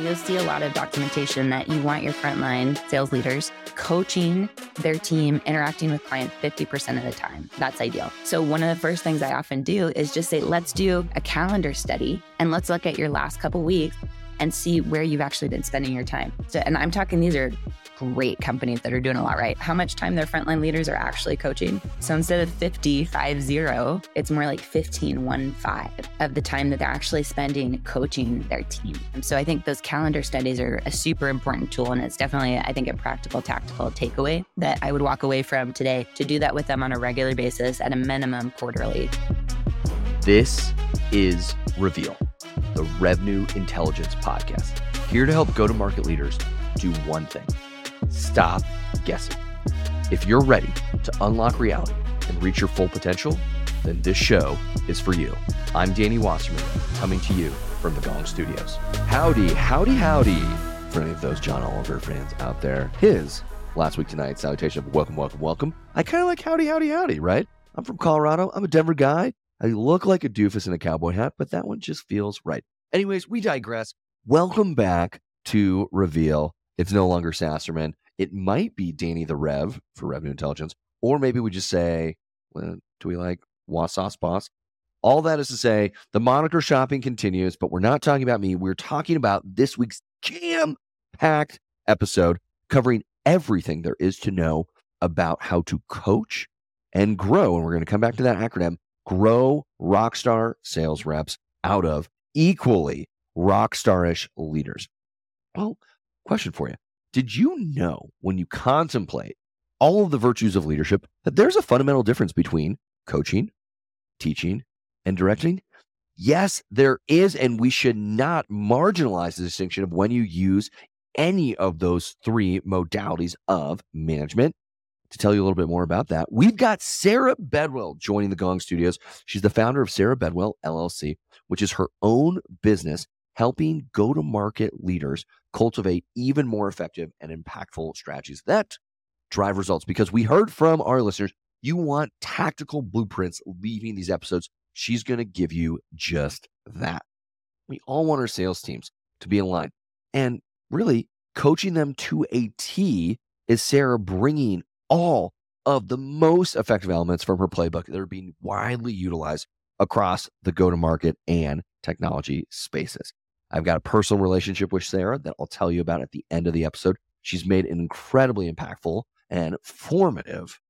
You'll see a lot of documentation that you want your frontline sales leaders coaching their team, interacting with clients 50% of the time. That's ideal. So, one of the first things I often do is just say, let's do a calendar study and let's look at your last couple weeks and see where you've actually been spending your time. So, and I'm talking these are great companies that are doing a lot right. How much time their frontline leaders are actually coaching. So instead of 50, 5, 0, it's more like 15, 1, 5 of the time that they're actually spending coaching their team. So I think those calendar studies are a super important tool. And it's definitely, I think, a practical, tactical takeaway that I would walk away from today to do that with them on a regular basis at a minimum quarterly. This is Reveal the Revenue Intelligence Podcast. Here to help go to market leaders do one thing stop guessing. If you're ready to unlock reality and reach your full potential, then this show is for you. I'm Danny Wasserman, coming to you from the Gong Studios. Howdy, howdy, howdy, for any of those John Oliver fans out there. His last week tonight salutation of welcome, welcome, welcome. I kind of like howdy, howdy, howdy, right? I'm from Colorado. I'm a Denver guy. I look like a doofus in a cowboy hat, but that one just feels right. Anyways, we digress. Welcome back to Reveal. It's no longer Sasserman. It might be Danny the Rev for Revenue Intelligence, or maybe we just say, well, do we like Wasauce Boss? All that is to say, the moniker shopping continues, but we're not talking about me. We're talking about this week's jam packed episode covering everything there is to know about how to coach and grow. And we're going to come back to that acronym grow rockstar sales reps out of equally rockstarish leaders. Well, question for you. Did you know when you contemplate all of the virtues of leadership that there's a fundamental difference between coaching, teaching, and directing? Yes, there is, and we should not marginalize the distinction of when you use any of those three modalities of management to tell you a little bit more about that, we've got Sarah Bedwell joining the Gong Studios. She's the founder of Sarah Bedwell LLC, which is her own business helping go to market leaders cultivate even more effective and impactful strategies that drive results. Because we heard from our listeners, you want tactical blueprints leaving these episodes. She's going to give you just that. We all want our sales teams to be in line. And really, coaching them to a T is Sarah bringing all of the most effective elements from her playbook that are being widely utilized across the go to market and technology spaces. I've got a personal relationship with Sarah that I'll tell you about at the end of the episode. She's made an incredibly impactful and formative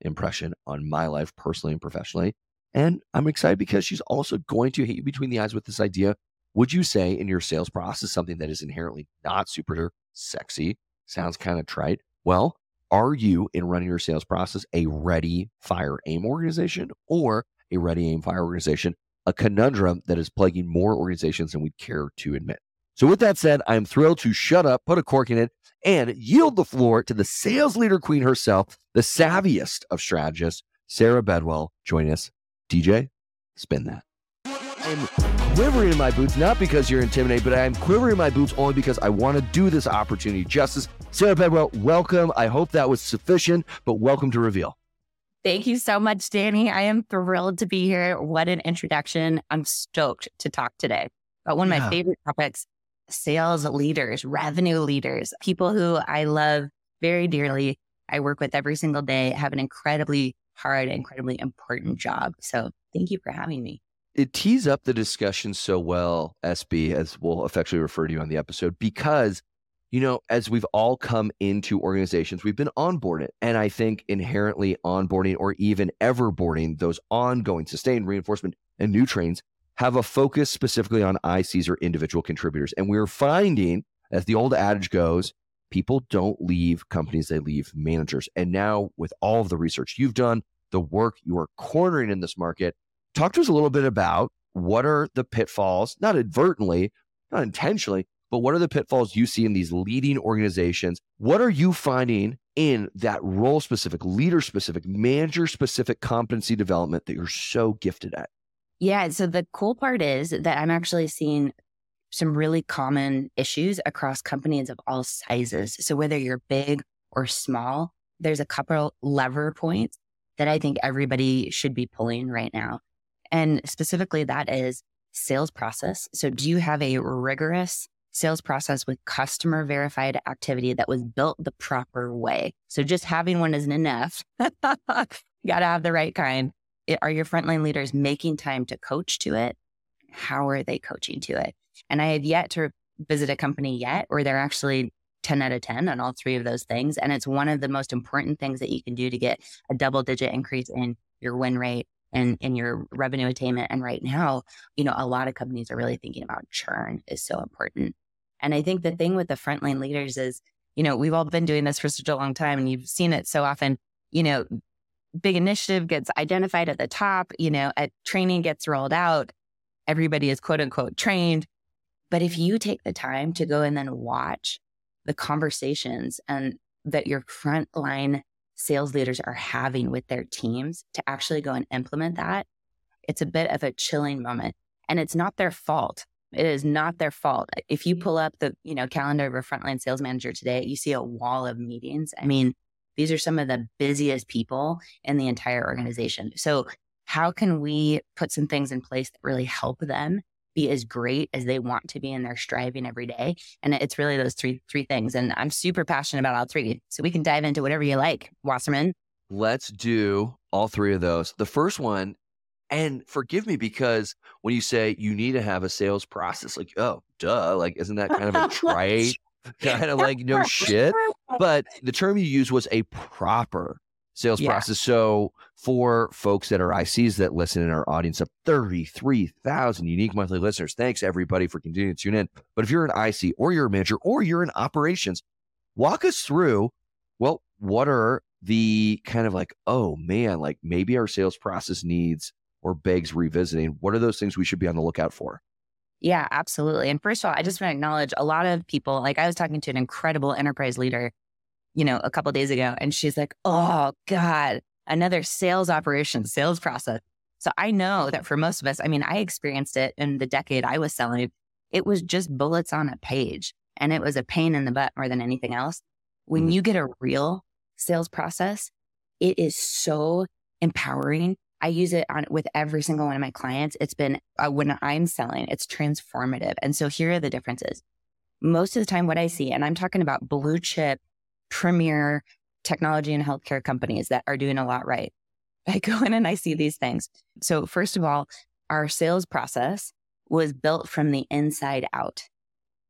impression on my life personally and professionally. And I'm excited because she's also going to hit you between the eyes with this idea. Would you say in your sales process something that is inherently not super sexy, sounds kind of trite? Well, are you, in running your sales process, a ready, fire, aim organization or a ready, aim, fire organization? A conundrum that is plaguing more organizations than we'd care to admit. So, with that said, I am thrilled to shut up, put a cork in it, and yield the floor to the sales leader queen herself, the savviest of strategists, Sarah Bedwell. Join us. DJ, spin that. I'm quivering in my boots, not because you're intimidated, but I'm quivering in my boots only because I want to do this opportunity justice. Sarah Bedwell, welcome. I hope that was sufficient, but welcome to Reveal. Thank you so much, Danny. I am thrilled to be here. What an introduction. I'm stoked to talk today about one of yeah. my favorite topics sales leaders, revenue leaders, people who I love very dearly. I work with every single day, have an incredibly hard, incredibly important job. So thank you for having me. It tees up the discussion so well, SB, as we'll affectionately refer to you on the episode, because you know, as we've all come into organizations, we've been onboarded. And I think inherently onboarding or even everboarding those ongoing sustained reinforcement and new trains have a focus specifically on ICs or individual contributors. And we're finding, as the old adage goes, people don't leave companies, they leave managers. And now, with all of the research you've done, the work you are cornering in this market, talk to us a little bit about what are the pitfalls, not advertently, not intentionally, but what are the pitfalls you see in these leading organizations? What are you finding in that role specific, leader specific, manager specific competency development that you're so gifted at? Yeah. So the cool part is that I'm actually seeing some really common issues across companies of all sizes. So whether you're big or small, there's a couple lever points that I think everybody should be pulling right now. And specifically, that is sales process. So, do you have a rigorous sales process with customer verified activity that was built the proper way. So just having one isn't enough. you got to have the right kind. It, are your frontline leaders making time to coach to it? How are they coaching to it? And I have yet to visit a company yet where they're actually 10 out of 10 on all three of those things. And it's one of the most important things that you can do to get a double digit increase in your win rate and in your revenue attainment. And right now, you know, a lot of companies are really thinking about churn is so important. And I think the thing with the frontline leaders is, you know, we've all been doing this for such a long time and you've seen it so often, you know, big initiative gets identified at the top, you know, a training gets rolled out, everybody is quote unquote trained. But if you take the time to go and then watch the conversations and that your frontline sales leaders are having with their teams to actually go and implement that, it's a bit of a chilling moment. And it's not their fault. It is not their fault. If you mm-hmm. pull up the, you know, calendar of a frontline sales manager today, you see a wall of meetings. I mean, these are some of the busiest people in the entire organization. So how can we put some things in place that really help them be as great as they want to be and they're striving every day. And it's really those three three things. And I'm super passionate about all three. So we can dive into whatever you like, Wasserman. Let's do all three of those. The first one, and forgive me because when you say you need to have a sales process, like, oh, duh, like, isn't that kind of a trite, kind of like no shit? But the term you used was a proper sales yeah. process. So for folks that are ICs that listen in our audience of 33,000 unique monthly listeners, thanks everybody for continuing to tune in. But if you're an IC or you're a manager or you're in operations, walk us through, well, what are the kind of like, oh man, like maybe our sales process needs or begs revisiting. What are those things we should be on the lookout for? Yeah, absolutely. And first of all, I just want to acknowledge a lot of people, like I was talking to an incredible enterprise leader you know, a couple days ago. And she's like, oh God, another sales operation, sales process. So I know that for most of us, I mean, I experienced it in the decade I was selling. It was just bullets on a page and it was a pain in the butt more than anything else. When mm-hmm. you get a real sales process, it is so empowering. I use it on with every single one of my clients. It's been uh, when I'm selling, it's transformative. And so here are the differences. Most of the time, what I see, and I'm talking about blue chip premier technology and healthcare companies that are doing a lot right. I go in and I see these things. So, first of all, our sales process was built from the inside out,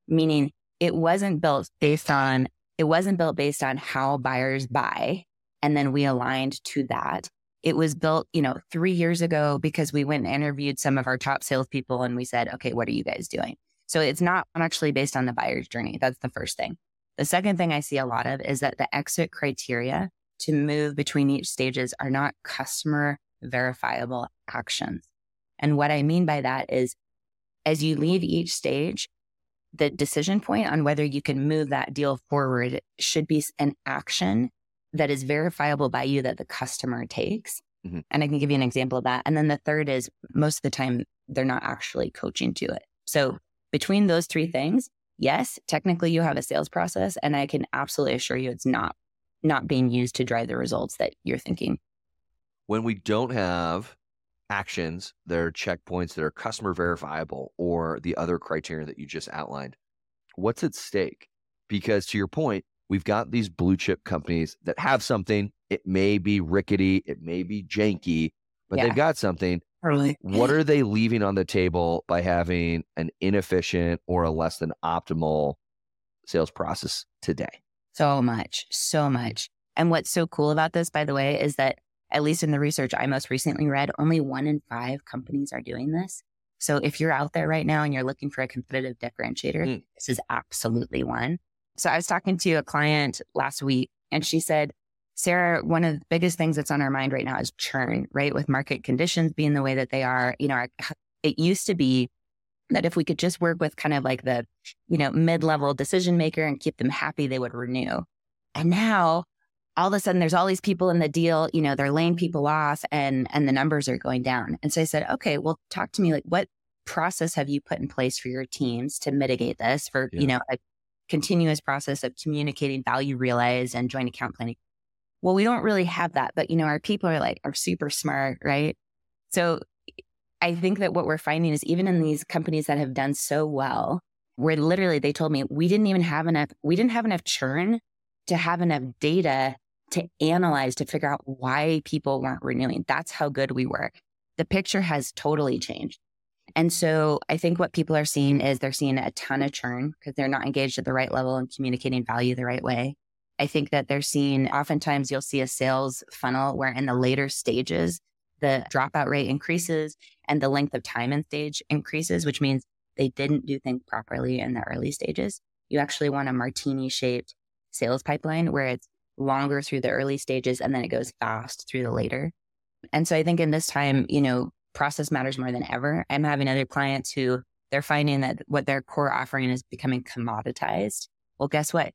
meaning it wasn't built based on, it wasn't built based on how buyers buy. And then we aligned to that. It was built, you know, three years ago because we went and interviewed some of our top salespeople and we said, okay, what are you guys doing? So it's not actually based on the buyer's journey. That's the first thing. The second thing I see a lot of is that the exit criteria to move between each stages are not customer verifiable actions. And what I mean by that is as you leave each stage, the decision point on whether you can move that deal forward should be an action that is verifiable by you that the customer takes. Mm-hmm. And I can give you an example of that. And then the third is most of the time they're not actually coaching to it. So between those three things, yes, technically you have a sales process and I can absolutely assure you it's not not being used to drive the results that you're thinking. When we don't have actions that are checkpoints that are customer verifiable or the other criteria that you just outlined, what's at stake? Because to your point, we've got these blue chip companies that have something. It may be rickety, it may be janky, but yeah. they've got something. Really? What are they leaving on the table by having an inefficient or a less than optimal sales process today? So much, so much. And what's so cool about this, by the way, is that at least in the research I most recently read, only one in five companies are doing this. So if you're out there right now and you're looking for a competitive differentiator, mm. this is absolutely one. So I was talking to a client last week and she said, Sarah, one of the biggest things that's on our mind right now is churn, right? With market conditions being the way that they are, you know, our, it used to be that if we could just work with kind of like the, you know, mid-level decision maker and keep them happy, they would renew. And now all of a sudden there's all these people in the deal, you know, they're laying people off and and the numbers are going down. And so I said, okay, well, talk to me like what process have you put in place for your teams to mitigate this for, yeah. you know, a continuous process of communicating value realized and joint account planning? well, we don't really have that, but you know, our people are like, are super smart, right? So I think that what we're finding is even in these companies that have done so well where literally they told me we didn't even have enough, we didn't have enough churn to have enough data to analyze to figure out why people weren't renewing. That's how good we were. The picture has totally changed. And so I think what people are seeing is they're seeing a ton of churn because they're not engaged at the right level and communicating value the right way. I think that they're seeing oftentimes you'll see a sales funnel where in the later stages, the dropout rate increases and the length of time in stage increases, which means they didn't do things properly in the early stages. You actually want a martini shaped sales pipeline where it's longer through the early stages and then it goes fast through the later. And so I think in this time, you know, process matters more than ever. I'm having other clients who they're finding that what their core offering is becoming commoditized. Well, guess what?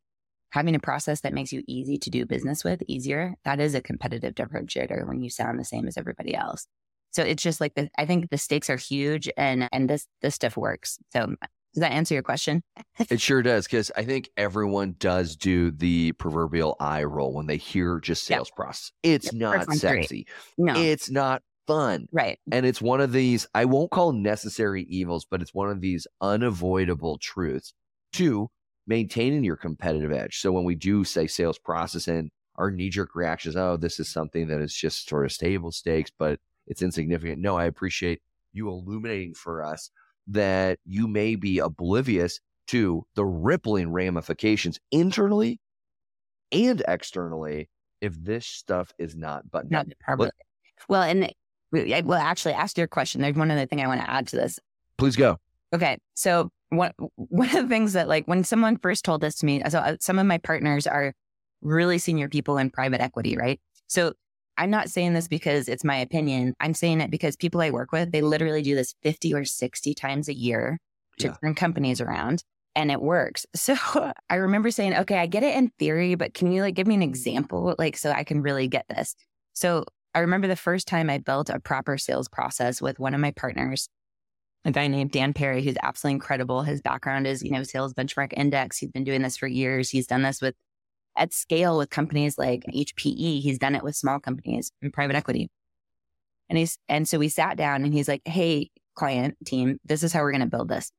Having a process that makes you easy to do business with, easier, that is a competitive differentiator when you sound the same as everybody else. So it's just like the, I think the stakes are huge and and this this stuff works. So does that answer your question? it sure does, because I think everyone does do the proverbial eye roll when they hear just sales yep. process. It's yep. not sexy. No. It's not fun. Right. And it's one of these, I won't call necessary evils, but it's one of these unavoidable truths to maintaining your competitive edge. So when we do say sales process and our knee jerk reaction is, oh, this is something that is just sort of stable stakes, but it's insignificant. No, I appreciate you illuminating for us that you may be oblivious to the rippling ramifications internally and externally if this stuff is not buttoned not up. well, and well, actually, ask your question. There's one other thing I want to add to this. Please go. Okay, so one one of the things that like when someone first told this to me, so uh, some of my partners are really senior people in private equity, right? So I'm not saying this because it's my opinion. I'm saying it because people I work with, they literally do this 50 or 60 times a year to yeah. turn companies around and it works. So I remember saying, okay, I get it in theory, but can you like give me an example? Like, so I can really get this. So I remember the first time I built a proper sales process with one of my partners, a guy named Dan Perry, who's absolutely incredible. His background is, you know, sales benchmark index. He's been doing this for years. He's done this with at scale with companies like HPE. He's done it with small companies and private equity. And he's, and so we sat down and he's like, Hey, client team, this is how we're going to build this.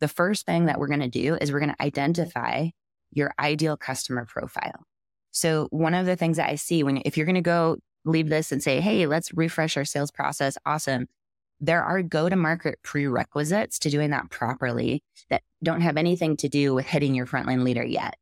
The first thing that we're going to do is we're going to identify your ideal customer profile. So one of the things that I see when, if you're going to go leave this and say, Hey, let's refresh our sales process. Awesome. There are go to market prerequisites to doing that properly that don't have anything to do with hitting your frontline leader yet.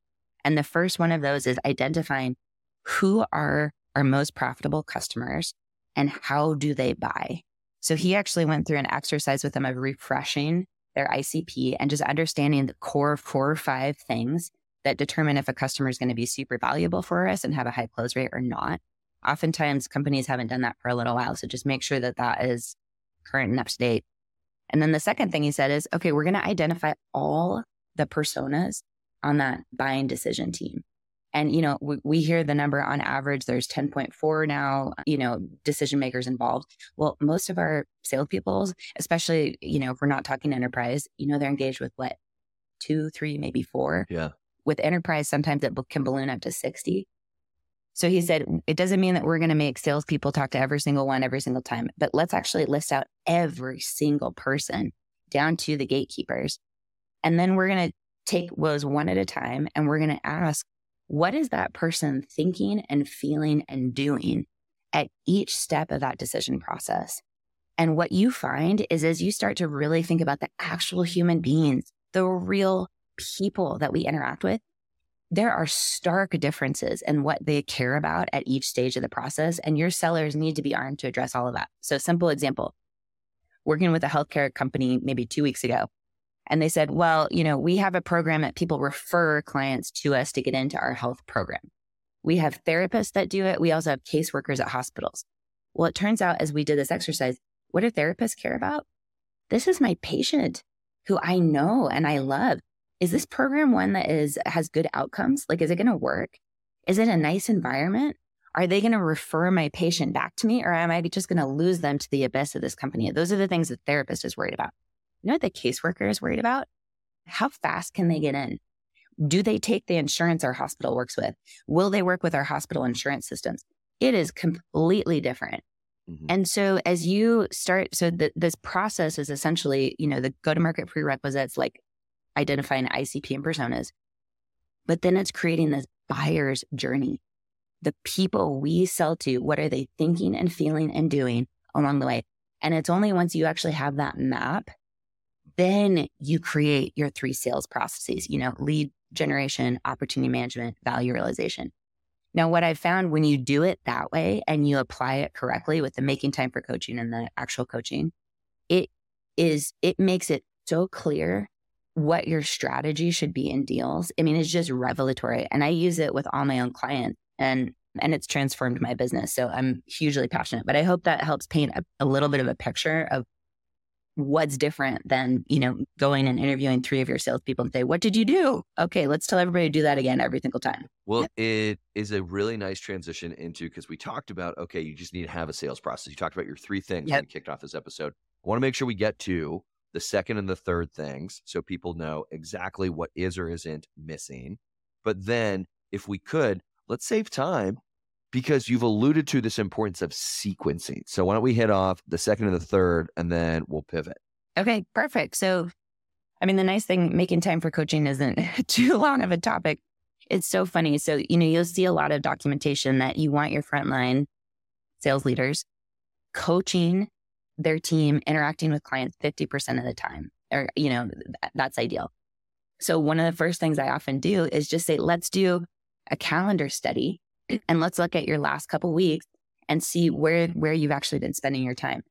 And the first one of those is identifying who are our most profitable customers and how do they buy? So he actually went through an exercise with them of refreshing their ICP and just understanding the core four or five things that determine if a customer is going to be super valuable for us and have a high close rate or not. Oftentimes companies haven't done that for a little while. So just make sure that that is current and up to date. And then the second thing he said is, okay, we're going to identify all the personas on that buying decision team. And, you know, we, we hear the number on average, there's 10.4 now, you know, decision makers involved. Well, most of our salespeople, especially, you know, if we're not talking enterprise, you know, they're engaged with what, two, three, maybe four. Yeah. With enterprise, sometimes it can balloon up to 60. So he said, mm, it doesn't mean that we're going to make salespeople talk to every single one every single time, but let's actually list out every single person down to the gatekeepers. And then we're going to take those one at a time and we're going to ask, what is that person thinking and feeling and doing at each step of that decision process? And what you find is as you start to really think about the actual human beings, the real people that we interact with, there are stark differences in what they care about at each stage of the process. And your sellers need to be armed to address all of that. So, simple example working with a healthcare company maybe two weeks ago, and they said, well, you know, we have a program that people refer clients to us to get into our health program. We have therapists that do it. We also have caseworkers at hospitals. Well, it turns out as we did this exercise, what do therapists care about? This is my patient who I know and I love. Is this program one that is has good outcomes? Like, is it going to work? Is it a nice environment? Are they going to refer my patient back to me or am I just going to lose them to the abyss of this company? Those are the things the therapist is worried about. You know what the caseworker is worried about? How fast can they get in? Do they take the insurance our hospital works with? Will they work with our hospital insurance systems? It is completely different. Mm-hmm. And so as you start, so the, this process is essentially, you know, the go to market prerequisites like identifying ICP and personas. But then it's creating this buyer's journey. The people we sell to, what are they thinking and feeling and doing along the way? And it's only once you actually have that map, then you create your three sales processes, you know, lead generation, opportunity management, value realization. Now, what I've found when you do it that way and you apply it correctly with the making time for coaching and the actual coaching, it is, it makes it so clear what your strategy should be in deals. I mean, it's just revelatory. And I use it with all my own clients and and it's transformed my business. So I'm hugely passionate. But I hope that helps paint a, a little bit of a picture of what's different than, you know, going and interviewing three of your salespeople and say, What did you do? Okay, let's tell everybody to do that again every single time. Well, yeah. it is a really nice transition into because we talked about, okay, you just need to have a sales process. You talked about your three things yep. when you kicked off this episode. I want to make sure we get to the second and the third things so people know exactly what is or isn't missing. But then, if we could, let's save time because you've alluded to this importance of sequencing. So, why don't we hit off the second and the third and then we'll pivot? Okay, perfect. So, I mean, the nice thing, making time for coaching isn't too long of a topic. It's so funny. So, you know, you'll see a lot of documentation that you want your frontline sales leaders coaching their team interacting with clients 50% of the time or you know that's ideal. So one of the first things i often do is just say let's do a calendar study and let's look at your last couple weeks and see where where you've actually been spending your time.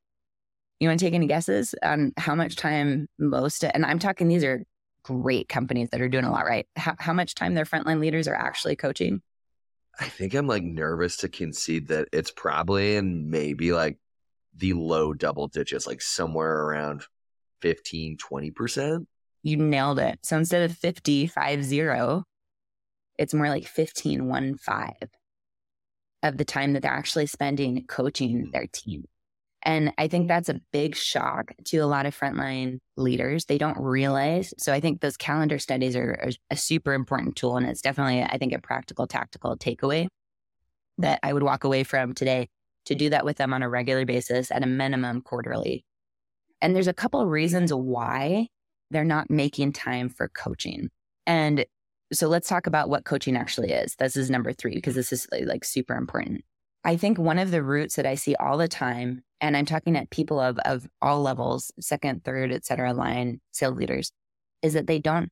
You want to take any guesses on how much time most and i'm talking these are great companies that are doing a lot right? How, how much time their frontline leaders are actually coaching? I think i'm like nervous to concede that it's probably in maybe like the low double digits, like somewhere around 15, 20%. You nailed it. So instead of 50, 5 0, it's more like 15, 1 5 of the time that they're actually spending coaching hmm. their team. And I think that's a big shock to a lot of frontline leaders. They don't realize. So I think those calendar studies are, are, a super important tool. And it's definitely, I think, a practical, tactical takeaway that I would walk away from today to do that with them on a regular basis at a minimum quarterly. And there's a couple of reasons why they're not making time for coaching. And so let's talk about what coaching actually is. This is number three, because this is like super important. I think one of the roots that I see all the time, and I'm talking at people of, of all levels, second, third, et cetera, line sales leaders, is that they don't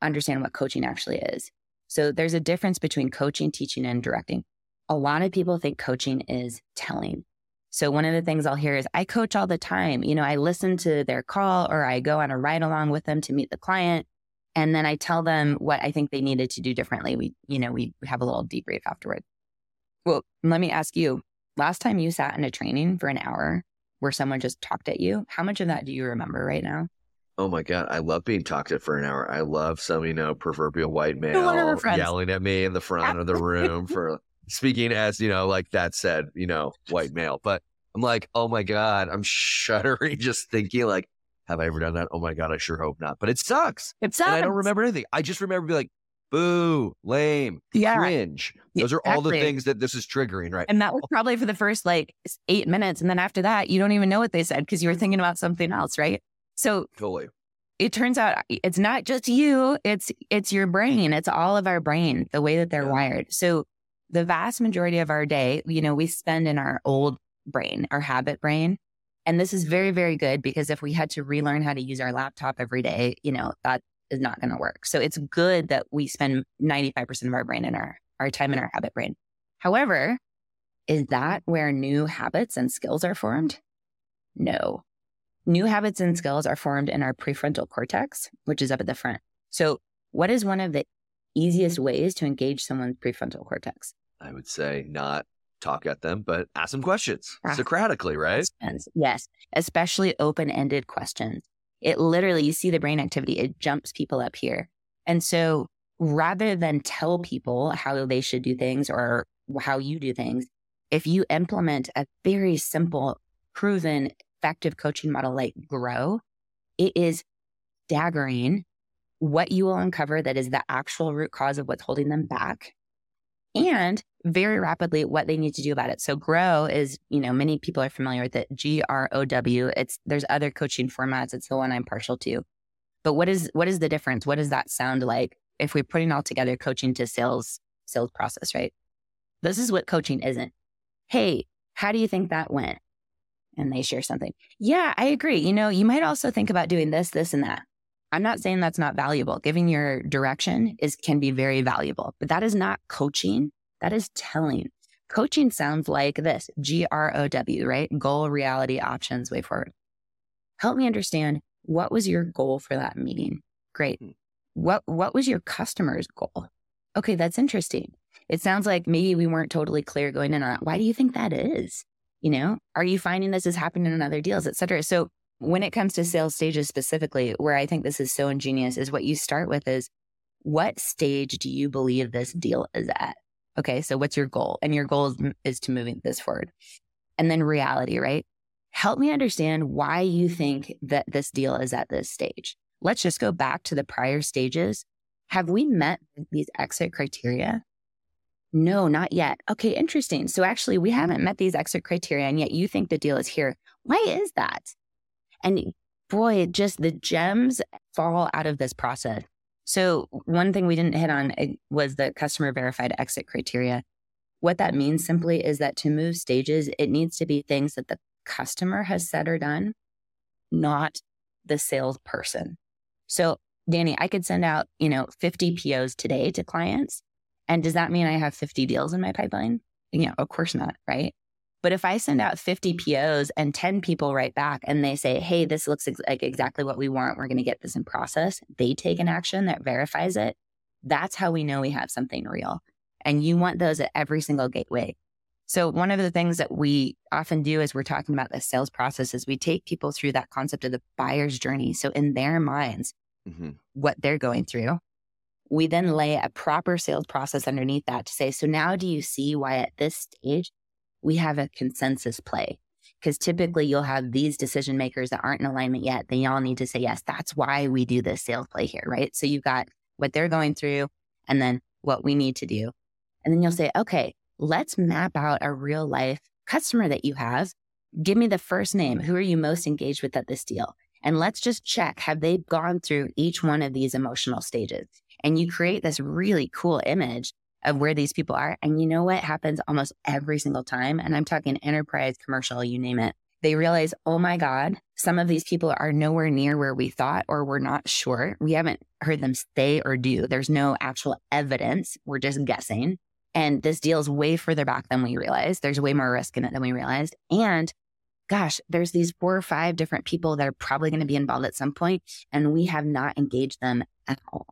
understand what coaching actually is. So there's a difference between coaching, teaching, and directing a lot of people think coaching is telling. So one of the things I'll hear is I coach all the time. You know, I listen to their call or I go on a ride along with them to meet the client. And then I tell them what I think they needed to do differently. We, you know, we have a little debrief afterward. Well, let me ask you, last time you sat in a training for an hour where someone just talked at you, how much of that do you remember right now? Oh my God. I love being talked at for an hour. I love some, you know, proverbial white male yelling at me in the front of the room for speaking as, you know, like that said, you know, white male. But I'm like, oh my God, I'm shuddering just thinking like, have I ever done that? Oh my God, I sure hope not. But it sucks. It sucks. And I don't remember anything. I just remember being like, boo, lame, yeah. cringe. Those are all the things that this is triggering, right? And that was probably for the first like eight minutes. And then after that, you don't even know what they said because you were thinking about something else, right? So totally. It turns out it's not just you, it's it's your brain. It's all of our brain, the way that they're yeah. wired. So the vast majority of our day, you know, we spend in our old brain, our habit brain. And this is very, very good because if we had to relearn how to use our laptop every day, you know, that is not going to work. So it's good that we spend 95% of our brain in our, our time in our habit brain. However, is that where new habits and skills are formed? No. New habits and skills are formed in our prefrontal cortex, which is up at the front. So, what is one of the easiest ways to engage someone's prefrontal cortex? I would say not talk at them, but ask them questions ask Socratically, right? Questions. Yes, especially open ended questions. It literally, you see the brain activity, it jumps people up here. And so rather than tell people how they should do things or how you do things, if you implement a very simple, proven, effective coaching model like Grow, it is staggering what you will uncover that is the actual root cause of what's holding them back and very rapidly what they need to do about it. So grow is, you know, many people are familiar with it. G R O W. It's there's other coaching formats. It's the one I'm partial to. But what is what is the difference? What does that sound like if we're putting all together coaching to sales sales process, right? This is what coaching isn't. Hey, how do you think that went? And they share something. Yeah, I agree. You know, you might also think about doing this, this, and that. I'm not saying that's not valuable. Giving your direction is can be very valuable, but that is not coaching. That is telling. Coaching sounds like this G R O W, right? Goal, reality, options, way forward. Help me understand what was your goal for that meeting? Great. Hmm. What what was your customer's goal? Okay, that's interesting. It sounds like maybe we weren't totally clear going in on that. Why do you think that is? You know, are you finding this is happening in other deals, et cetera? So when it comes to sales stages specifically, where I think this is so ingenious is what you start with is what stage do you believe this deal is at? Okay, so what's your goal? And your goal is, is to moving this forward. And then reality, right? Help me understand why you think that this deal is at this stage. Let's just go back to the prior stages. Have we met these exit criteria? No, not yet. Okay, interesting. So actually, we haven't met these exit criteria, and yet you think the deal is here. Why is that? And boy, just the gems fall out of this process. So, one thing we didn't hit on eh, was the customer verified exit criteria. What that means simply is that to move stages, it needs to be things that the customer has said or done, not the salesperson. So, Danny, I could send out, you know, 50 POs today to clients. And does that mean I have 50 deals in my pipeline? You know, of course not, right? But if I send out 50 POs and 10 people write back and they say, hey, this looks ex- like exactly what we want, we're going to get this in process, they take an action that verifies it. That's how we know we have something real. And you want those at every single gateway. So, one of the things that we often do as we're talking about the sales process is we take people through that concept of the buyer's journey. So, in their minds, mm-hmm. what they're going through, we then lay a proper sales process underneath that to say, so now do you see why at this stage we have a consensus play because typically you'll have these decision makers that aren't in alignment yet. Then y'all need to say, yes, that's why we do this sales play here, right? So you've got what they're going through and then what we need to do. And then you'll say, okay, let's map out a real life customer that you have. Give me the first name. Who are you most engaged with at this deal? And let's just check have they gone through each one of these emotional stages? And you create this really cool image of where these people are. And you know what happens almost every single time? And I'm talking enterprise, commercial, you name it. They realize, oh my God, some of these people are nowhere near where we thought, or we're not sure. We haven't heard them say or do. There's no actual evidence. We're just guessing. And this deal is way further back than we realized. There's way more risk in it than we realized. And gosh, there's these four or five different people that are probably going to be involved at some point, and we have not engaged them at all.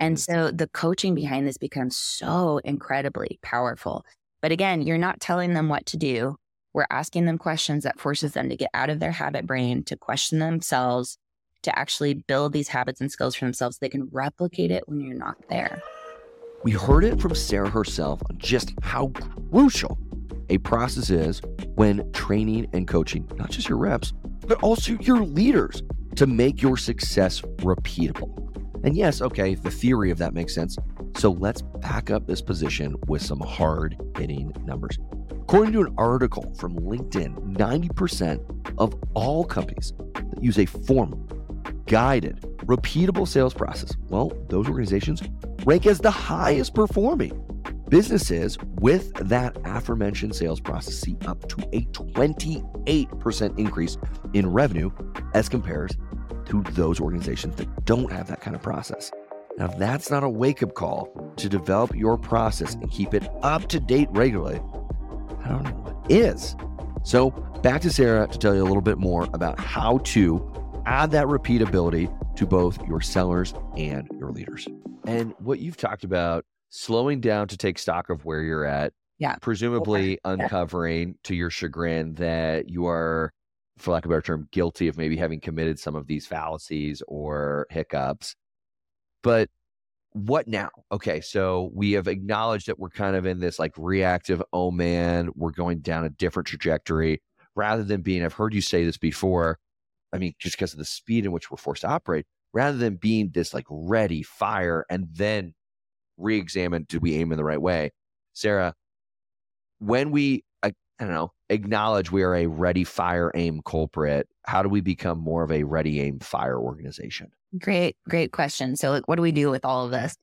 And mm. so the coaching behind this becomes so incredibly powerful. But again, you're not telling them what to do. We're asking them questions that forces them to get out of their habit brain, to question themselves, to actually build these habits and skills for themselves. So they can replicate it when you're not there. We heard it from Sarah herself on just how crucial a process is when training and coaching, not just your reps, but also your leaders to make your success repeatable. And yes, okay, the theory of that makes sense. So let's back up this position with some hard hitting numbers. According to an article from LinkedIn, 90% of all companies that use a formal, guided, repeatable sales process, well, those organizations rank as the highest performing. Businesses with that aforementioned sales process see up to a 28% increase in revenue as compared to those organizations that don't have that kind of process. Now, if that's not a wake up call to develop your process and keep it up to date regularly, I don't know what is. So, back to Sarah to tell you a little bit more about how to add that repeatability to both your sellers and your leaders. And what you've talked about, slowing down to take stock of where you're at, yeah. presumably okay. uncovering yeah. to your chagrin that you are for lack of a better term, guilty of maybe having committed some of these fallacies or hiccups. But what now? Okay, so we have acknowledged that we're kind of in this like reactive, oh man, we're going down a different trajectory rather than being, I've heard you say this before. I mean, just because of the speed in which we're forced to operate, rather than being this like ready, fire, and then re examine, did we aim in the right way? Sarah, when we I don't know, acknowledge we are a ready, fire, aim culprit. How do we become more of a ready, aim, fire organization? Great, great question. So, like, what do we do with all of this?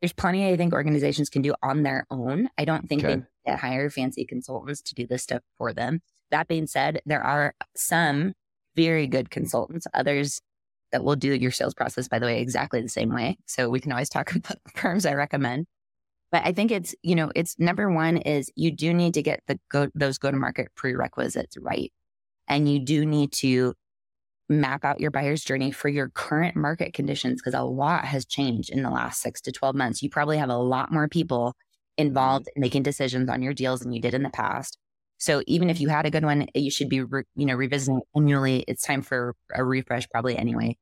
There's plenty I think organizations can do on their own. I don't think Okay. they hire fancy consultants to do this stuff for them. That being said, there are some very good consultants, others that will do your sales process, by the way, exactly the same way. So we can always talk about the firms I recommend. But I think it's, you know, it's number one is you do need to get the go, those go to market prerequisites right. And you do need to map out your buyer's journey for your current market conditions because a lot has changed in the last six to 12 months. You probably have a lot more people mm-hmm. involved in making decisions on your deals than you did in the past. So even if you had a good one, you should be, re, you know, revisiting annually. It's time for a refresh probably anyway.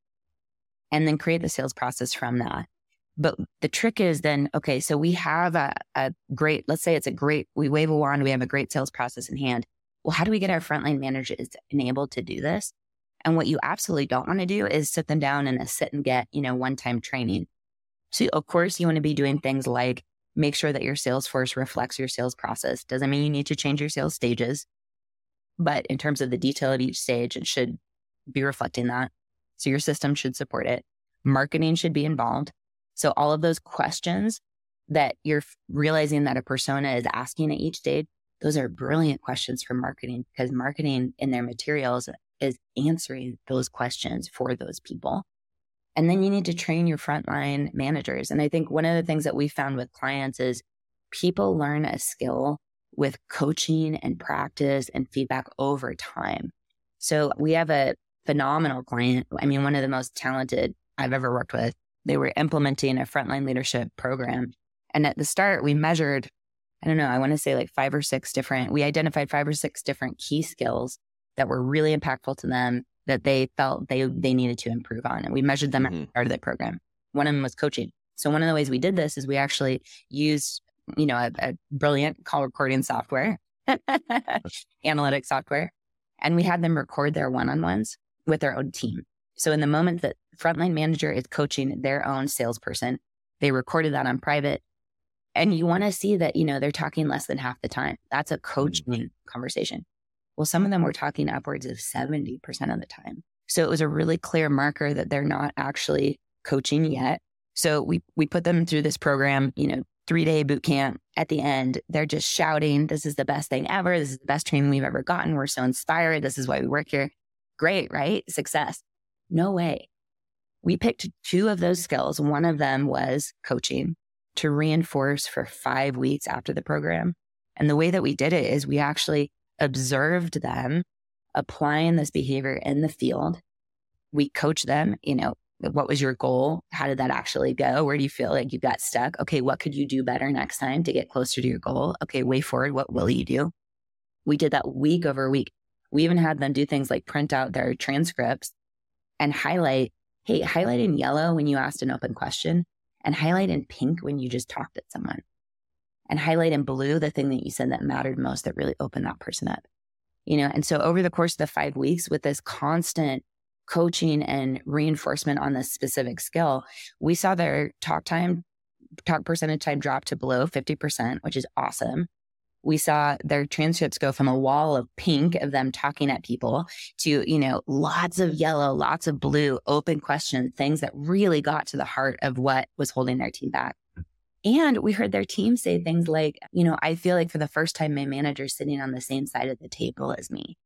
And then create the sales process from that. But the trick is then, okay, so we have a, a great, let's say it's a great, we wave a wand, we have a great sales process in hand. Well, how do we get our frontline managers enabled to do this? And what you absolutely don't want to do is sit them down in a sit and get, you know, one time training. So, of course, you want to be doing things like make sure that your Salesforce reflects your sales process. Doesn't mean you need to change your sales stages, but in terms of the detail of each stage, it should be reflecting that. So, your system should support it. Marketing should be involved. So, all of those questions that you're realizing that a persona is asking at each stage, those are brilliant questions for marketing because marketing in their materials is answering those questions for those people. And then you need to train your frontline managers. And I think one of the things that we found with clients is people learn a skill with coaching and practice and feedback over time. So we have a phenomenal client. I mean, one of the most talented I've ever worked with. They were implementing a frontline leadership program. And at the start, we measured, I don't know, I want to say like five or six different, we identified five or six different key skills that were really impactful to them that they felt they they needed to improve on. And we measured them Mhm. at the start of the program. One of them was coaching. So one of the ways we did this is we actually used, you know, a, a brilliant call recording software, analytic software, and we had them record their one-on-ones with their own team. So in the moment that frontline manager is coaching their own salesperson, they recorded that on private. And you want to see that, you know, they're talking less than half the time. That's a mm. coaching conversation. Well, some of them were talking upwards of 70% of the time. So it was a really clear marker that they're not actually coaching yet. So we we put them through this program, you know, three day boot camp. At the end, they're just shouting, This is the best thing ever. This is the best training we've ever gotten. We're so inspired. This is why we work here. Great, right? Success. No way. We picked two of those skills. One of them was coaching to reinforce for five weeks after the program. And the way that we did it is we actually observed them applying this behavior in the field. We coach them, you know, what was your goal? How did that actually go? Where do you feel like you got stuck? Okay, what could you do better next time to get closer to your goal? Okay, way forward, what will you do? We did that week over week. We even had them do things like print out their transcripts and highlight, hey, highlight in yellow when you asked an open question and highlight in pink when you just talked at someone and highlight in blue the thing that you said that mattered most that really opened that person up. You know, and so over the course of the five weeks with this constant coaching and reinforcement on this specific skill, we saw their talk time, talk percentage time drop to below 50%, which is awesome. We saw their transcripts go from a wall of pink of them talking at people to, you know, lots of yellow, lots of blue, open questions, things that really got to the heart of what was holding their team back. And we heard their team say things like, you know, I feel like for the first time, my manager's sitting on the same side of the table as me.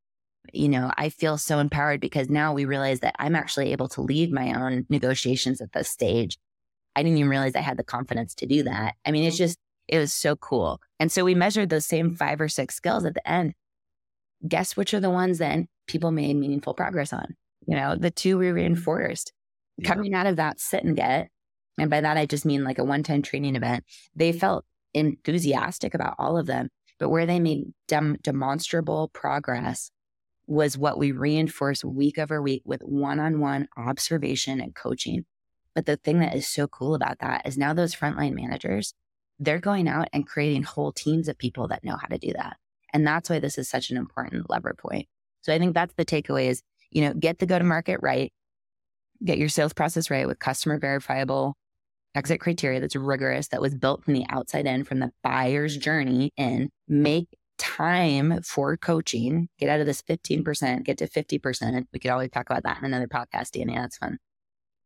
You know, I feel so empowered because now we realize that I'm actually able to lead my own negotiations at this stage. I didn't even realize I had the confidence to do that. I mean, it's mm-hmm. just, it was so cool. And so we measured those same five or six skills at the end. Guess which are the ones then people made meaningful progress on? You know, the two we reinforced. Yeah. Coming out of that sit and get, and by that I just mean like a one time training event, they felt enthusiastic about all of them. But where they made dem- demonstrable progress was what we reinforced week over week with one on one observation and coaching. But the thing that is so cool about that is now those frontline managers, they're going out and creating whole teams of people that know how to do that. And that's why this is such an important lever point. So I think that's the takeaway is, you know, get the go to market right, get your sales process right with customer verifiable exit criteria that's rigorous, that was built from the outside in, from the buyer's journey in, make time for coaching, get out of this 15%, get to 50%. We could always talk about that in another podcast, Danny. That's fun.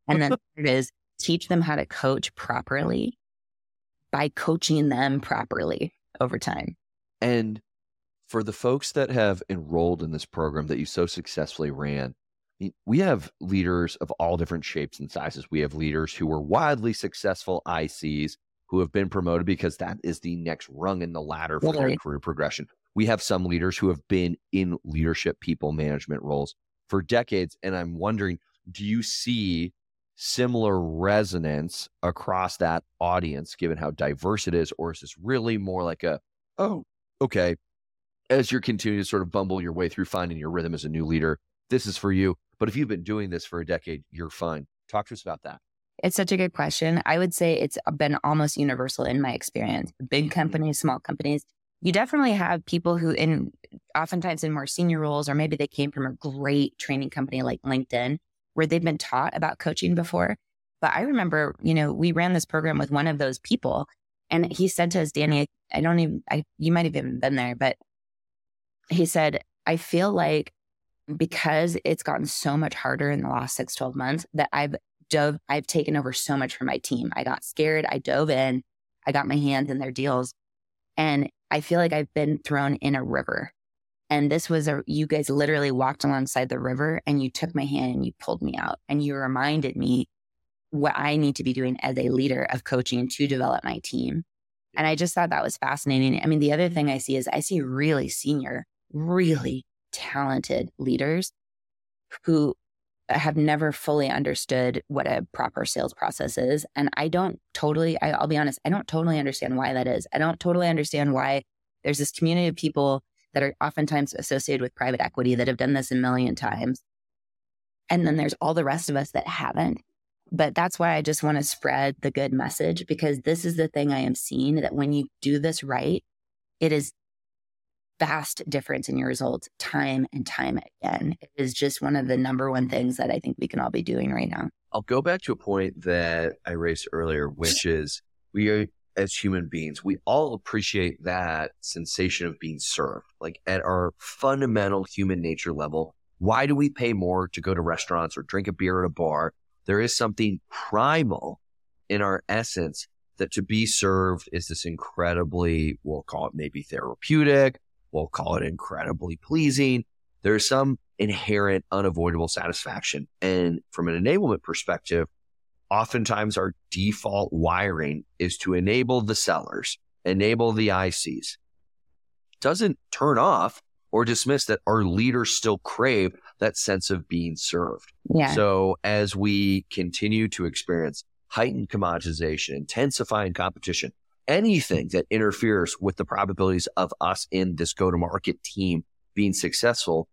And then it is teach them how to coach properly by coaching them properly over time. And for the folks that have enrolled in this program that you so successfully ran, we have leaders of all different shapes and sizes. We have leaders who were wildly successful ICs who have been promoted because that is the next rung in the ladder for their career progression. We have some leaders who have been in leadership people management roles for decades. And I'm wondering, do you see similar resonance across that audience, given how diverse it is? Or is this really more like a, oh, okay, as you're continuing to sort of bumble your way through finding your rhythm as a new leader, this is for you. But if you've been doing this for a decade, you're fine. Talk to us about that. It's such a good question. I would say it's been almost universal in my experience. Big mm-hmm. companies, small companies, you definitely have people who in oftentimes in more senior roles, or maybe they came from a great training company like LinkedIn, where they've been taught about coaching before. But I remember, you know, we ran this program with one of those people and he said to us, Danny, I don't even, I, you might have even been there, but he said, I feel like because it's gotten so much harder in the last six, 12 months that I've dove, I've taken over so much from my team. I got scared. I dove in. I got my hands in their deals. And I feel like I've been thrown in a river. And this was a, you guys literally walked alongside the river and you took my hand and you pulled me out and you reminded me what I need to be doing as a leader of coaching to develop my team. And I just thought that was fascinating. I mean, the other thing I see is I see really senior, really talented leaders who have never fully understood what a proper sales process is. And I don't totally, I, will be honest, I don't totally understand why that is. I don't totally understand why there's this community of people that are oftentimes associated with private equity that have done this a million times. And then there's all the rest of us that haven't. But that's why I just want to spread the good message because this is the thing I am seeing that when you do this right, it is vast difference in your results time and time again. It is just one of the number one things that I think we can all be doing right now. I'll go back to a point that I raised earlier, which is we are, as human beings, we all appreciate that sensation of being served. Like at our fundamental human nature level, why do we pay more to go to restaurants or drink a beer at a bar? There is something primal in our essence that to be served is this incredibly, we'll call it maybe therapeutic, we'll call it incredibly pleasing. There's some inherent unavoidable satisfaction. And from an enablement perspective, oftentimes our default wiring is to enable the sellers, enable the ICs. Doesn't turn off or dismiss that our leaders still crave that sense of being served. Yeah. So as we continue to experience heightened commoditization, intensifying competition, anything that interferes with the probabilities of us in this go to market team being successful,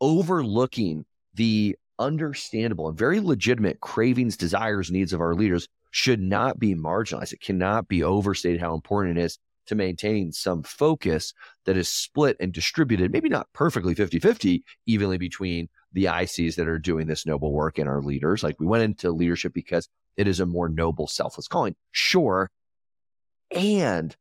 overlooking the understandable and very legitimate cravings, desires, needs of our leaders should not be marginalized. It cannot be overstated how important it is to maintain some focus that is split and distributed, maybe not perfectly 50 50 evenly between the ICs that are doing this noble work and our leaders. Like we went into leadership because it is a more noble, selfless calling. Sure, and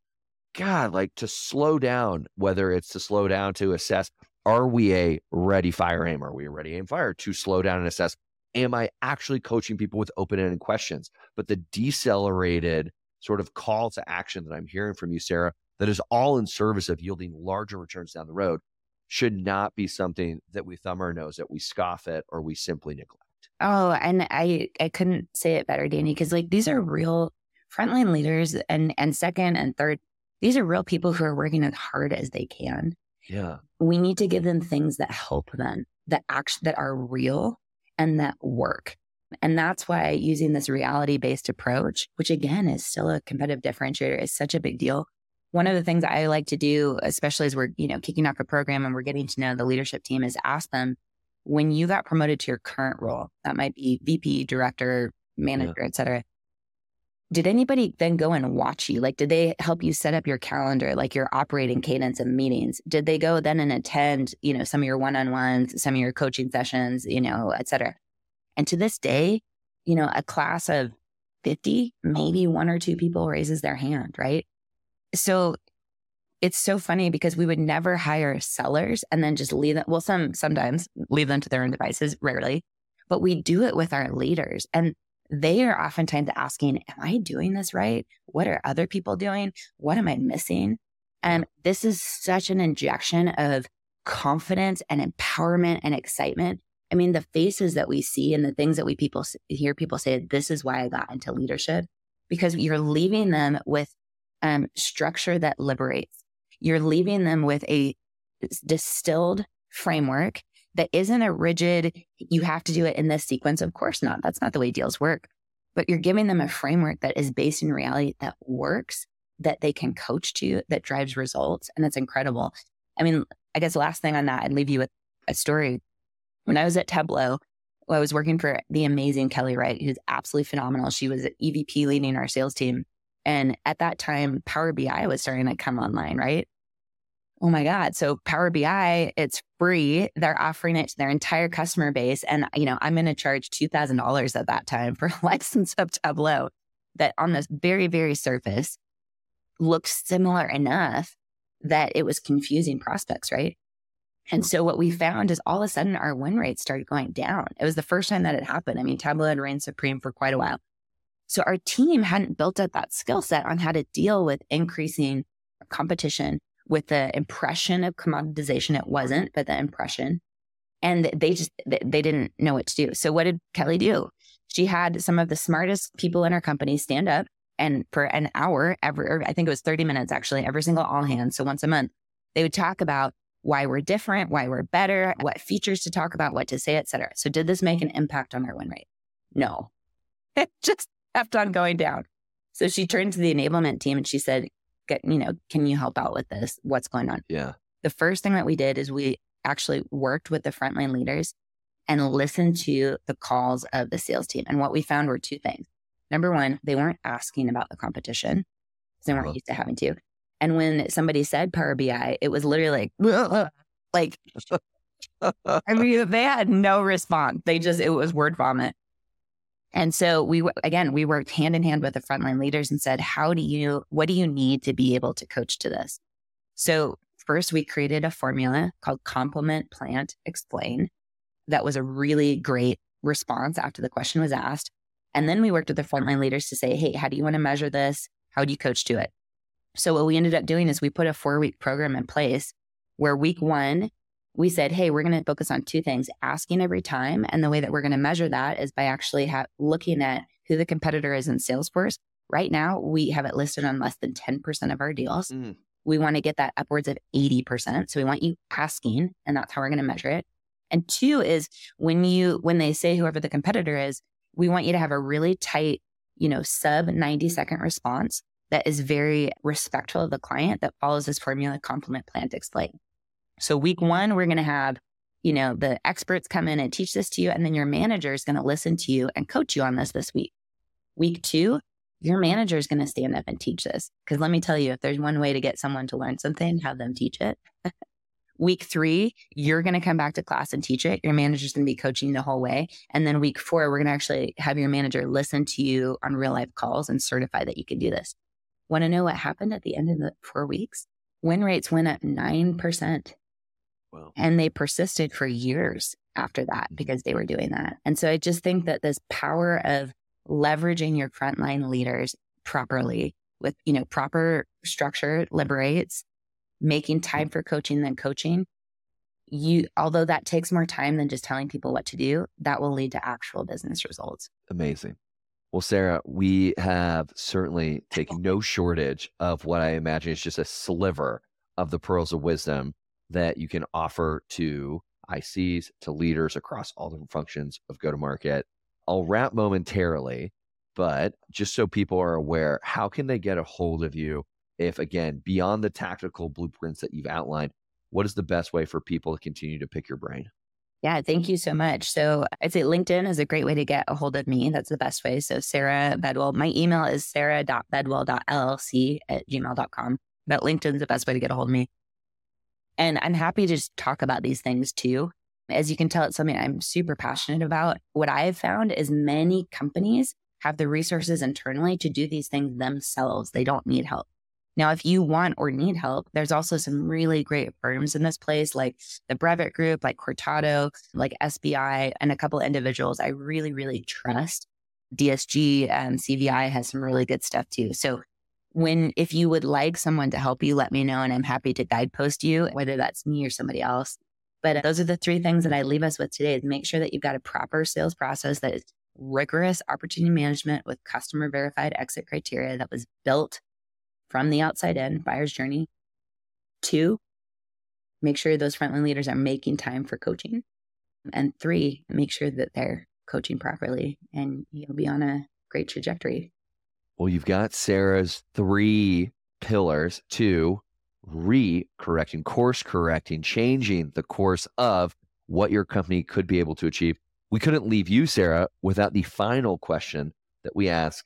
God, like to slow down, whether it's to slow down to assess, are we a ready fire aim? Are we a ready aim fire to slow down and assess, am I actually coaching people with open ended questions? But the decelerated sort of call to action that I'm hearing from you, Sarah, that is all in service of yielding larger returns down the road should not be something that we thumb our nose at, we scoff at, or we simply neglect. Oh, and I I couldn't say it better, Danny, because like these are real frontline leaders and and second and third these are real people who are working as hard as they can yeah. We need to give them things that help them that act that are real and that work. And that's why using this reality based approach which again is still a competitive differentiator is such a big deal. One of the things i like to do especially as we're you know kicking off a program and we're getting to know the leadership team is ask them when you got promoted to your current role that might be vp director manager yeah. et cetera did anybody then go and watch you? Like, did they help you set up your calendar, like your operating cadence of meetings? Did they go then and attend, you know, some of your one-on-ones, some of your coaching sessions, you know, et cetera? And to this day, you know, a class of 50, maybe one or two people raises their hand, right? So it's so funny because we would never hire sellers and then just leave them. Well, some sometimes leave them to their own devices, rarely, but we do it with our leaders. And they are oftentimes asking, Am I doing this right? What are other people doing? What am I missing? And this is such an injection of confidence and empowerment and excitement. I mean, the faces that we see and the things that we people hear people say, this is why I got into leadership, because you're leaving them with um, structure that liberates. You're leaving them with a distilled framework that isn't a rigid, you have to do it in this sequence. Of course not. That's not the way deals work. But you're giving them a framework that is based in reality that works, that they can coach to, that drives results. And it's incredible. I mean, I guess last thing on that, I'd leave you with a story. When I was at Tableau, I was working for the amazing Kelly Wright, who's absolutely phenomenal. She was EVP leading our sales team. And at that time, Power BI was starting to come online, right? Oh my God. So Power BI, it's free. They're offering it to their entire customer base. And, you know, I'm going to charge $2,000 at that time for a license of Tableau that on the very, very surface looks similar enough that it was confusing prospects, right? And so what we found is all of a sudden our win rate started going down. It was the first time that it happened. I mean, Tableau had reigned supreme for quite a while. So our team hadn't built up that skill set on how to deal with increasing competition with the impression of commoditization. It wasn't, but the impression. And they just, they didn't know what to do. So what did Kelly do? She had some of the smartest people in her company stand up and for an hour every, I think it was 30 minutes actually, every single all hands. So once a month, they would talk about why we're different, why we're better, what features to talk about, what to say, etc. So did this make an impact on our win rate? No, it just kept on going down. So she turned to the enablement team and she said, get, you know, can you help out with this? What's going on? Yeah. The first thing that we did is we actually worked with the frontline leaders and listened to the calls of the sales team. And what we found were two things. Number one, they weren't asking about the competition because they weren't uh-huh. used to having to. And when somebody said Power BI, it was literally like, like, I mean, they had no response. They just, it was word vomit. And so we, again, we worked hand in hand with the frontline leaders and said, how do you, what do you need to be able to coach to this? So first we created a formula called complement plant explain. That was a really great response after the question was asked. And then we worked with the frontline leaders to say, Hey, how do you want to measure this? How do you coach to it? So what we ended up doing is we put a four week program in place where week one, we said, hey, we're going to focus on two things asking every time. And the way that we're going to measure that is by actually ha- looking at who the competitor is in Salesforce. Right now, we have it listed on less than 10% of our deals. Mm. We want to get that upwards of 80%. So we want you asking, and that's how we're going to measure it. And two is when you, when they say whoever the competitor is, we want you to have a really tight, you know, sub 90 second response that is very respectful of the client that follows this formula complement plan to explain. So week one, we're going to have, you know, the experts come in and teach this to you. And then your manager is going to listen to you and coach you on this this week. Week two, your manager is going to stand up and teach this. Cause let me tell you, if there's one way to get someone to learn something, have them teach it. week three, you're going to come back to class and teach it. Your manager's going to be coaching the whole way. And then week four, we're going to actually have your manager listen to you on real life calls and certify that you can do this. Want to know what happened at the end of the four weeks? Win rates went up 9%. Wow. And they persisted for years after that mm-hmm. because they were doing that. And so I just think that this power of leveraging your frontline leaders properly with, you know, proper structure liberates making time for coaching than coaching. You, although that takes more time than just telling people what to do, that will lead to actual business results. Amazing. Well, Sarah, we have certainly taken no shortage of what I imagine is just a sliver of the pearls of wisdom that you can offer to ICs, to leaders across all different functions of go to market. I'll wrap momentarily, but just so people are aware, how can they get a hold of you if, again, beyond the tactical blueprints that you've outlined, what is the best way for people to continue to pick your brain? Yeah, thank you so much. So I'd say LinkedIn is a great way to get a hold of me. That's the best way. So Sarah Bedwell, my email is sarah.bedwell.llc at gmail.com. But LinkedIn is the best way to get a hold of me. And I'm happy to just talk about these things too. As you can tell, it's something I'm super passionate about. What I have found is many companies have the resources internally to do these things themselves. They don't need help. Now, if you want or need help, there's also some really great firms in this place, like the Brevet Group, like Cortado, like SBI, and a couple individuals I really, really trust DSG and CVI has some really good stuff too. So when if you would like someone to help you, let me know and I'm happy to guidepost you, whether that's me or somebody else. But uh, those are the three things that I leave us with today is make sure that you've got a proper sales process that is rigorous opportunity management with customer verified exit criteria that was built from the outside in, buyer's journey. Two, make sure those frontline leaders are making time for coaching. And three, make sure that they're coaching properly and you'll be on a great trajectory. Well, you've got Sarah's three pillars to re correcting, course correcting, changing the course of what your company could be able to achieve. We couldn't leave you, Sarah, without the final question that we ask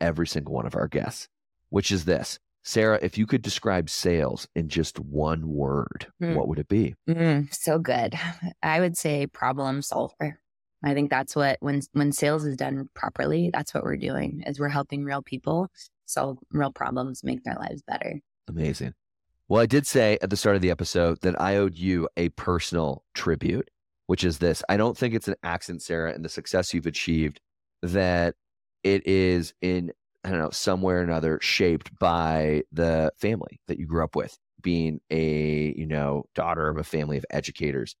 every single one of our guests, which is this Sarah, if you could describe sales in just one word, mm. what would it be? Mm, so good. I would say problem solver. I think that's what when when sales is done properly, that's what we're doing is we're helping real people solve real problems, make their lives better. Amazing. Well, I did say at the start of the episode that I owed you a personal tribute, which is this. I don't think it's an accident, Sarah, and the success you've achieved that it is in I don't know, somewhere or another shaped by the family that you grew up with, being a, you know, daughter of a family of educators.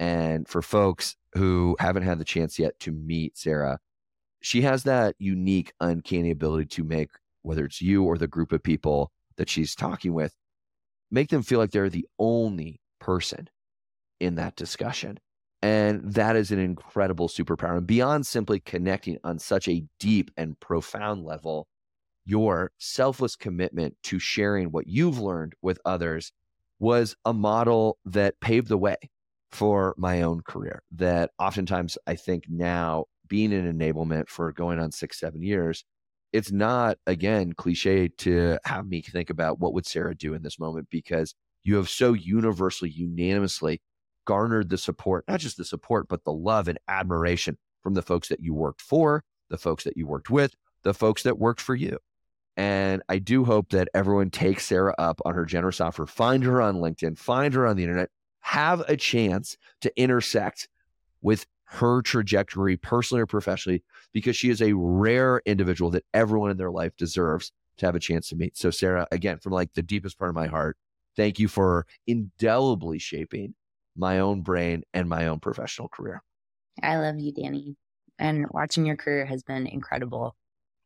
And for folks who haven't had the chance yet to meet Sarah, she has that unique, uncanny ability to make, whether it's you or the group of people that she's talking with, make them feel like they're the only person in that discussion. And that is an incredible superpower. And beyond simply connecting on such a deep and profound level, your selfless commitment to sharing what you've learned with others was a model that paved the way for my own career. That oftentimes I think now, being an enablement for going on six, seven years, it's not, again, cliche to have me think about what would Sarah do in this moment because you have so universally, unanimously garnered the support, not just the support, but the love and admiration from the folks that you worked for, the folks that you worked with, the folks that worked for you. And I do hope that everyone takes Sarah up on her generous offer. Find her on LinkedIn, find her on the internet, have a chance to intersect with her trajectory, personally or professionally, because she is a rare individual that everyone in their life deserves to have a chance to meet. So, Sarah, again, from like the deepest part of my heart, thank you for indelibly shaping my own brain and my own professional career. I love you, Danny. And watching your career has been incredible.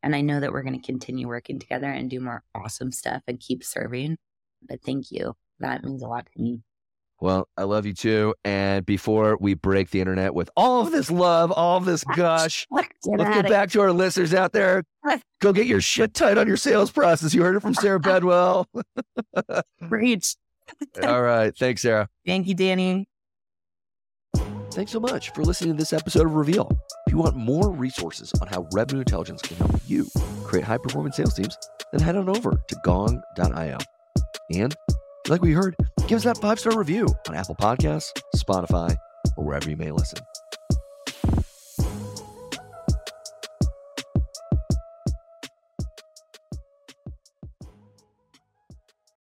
And I know that we're going to continue working together and do more awesome stuff and keep serving. But thank you. That means a lot to me. Well, I love you too. And before we break the internet with all of this love, all of this gush, let's get back to our listeners out there. Go get your shit tight on your sales process. You heard it from Sarah Bedwell. Reach. All right. Thanks, Sarah. Thank you, Danny. Thanks so much for listening to this episode of Reveal. If you want more resources on how revenue intelligence can help you create high performance sales teams, then head on over to gong.io. And like we heard, give us that five star review on Apple Podcasts, Spotify, or wherever you may listen.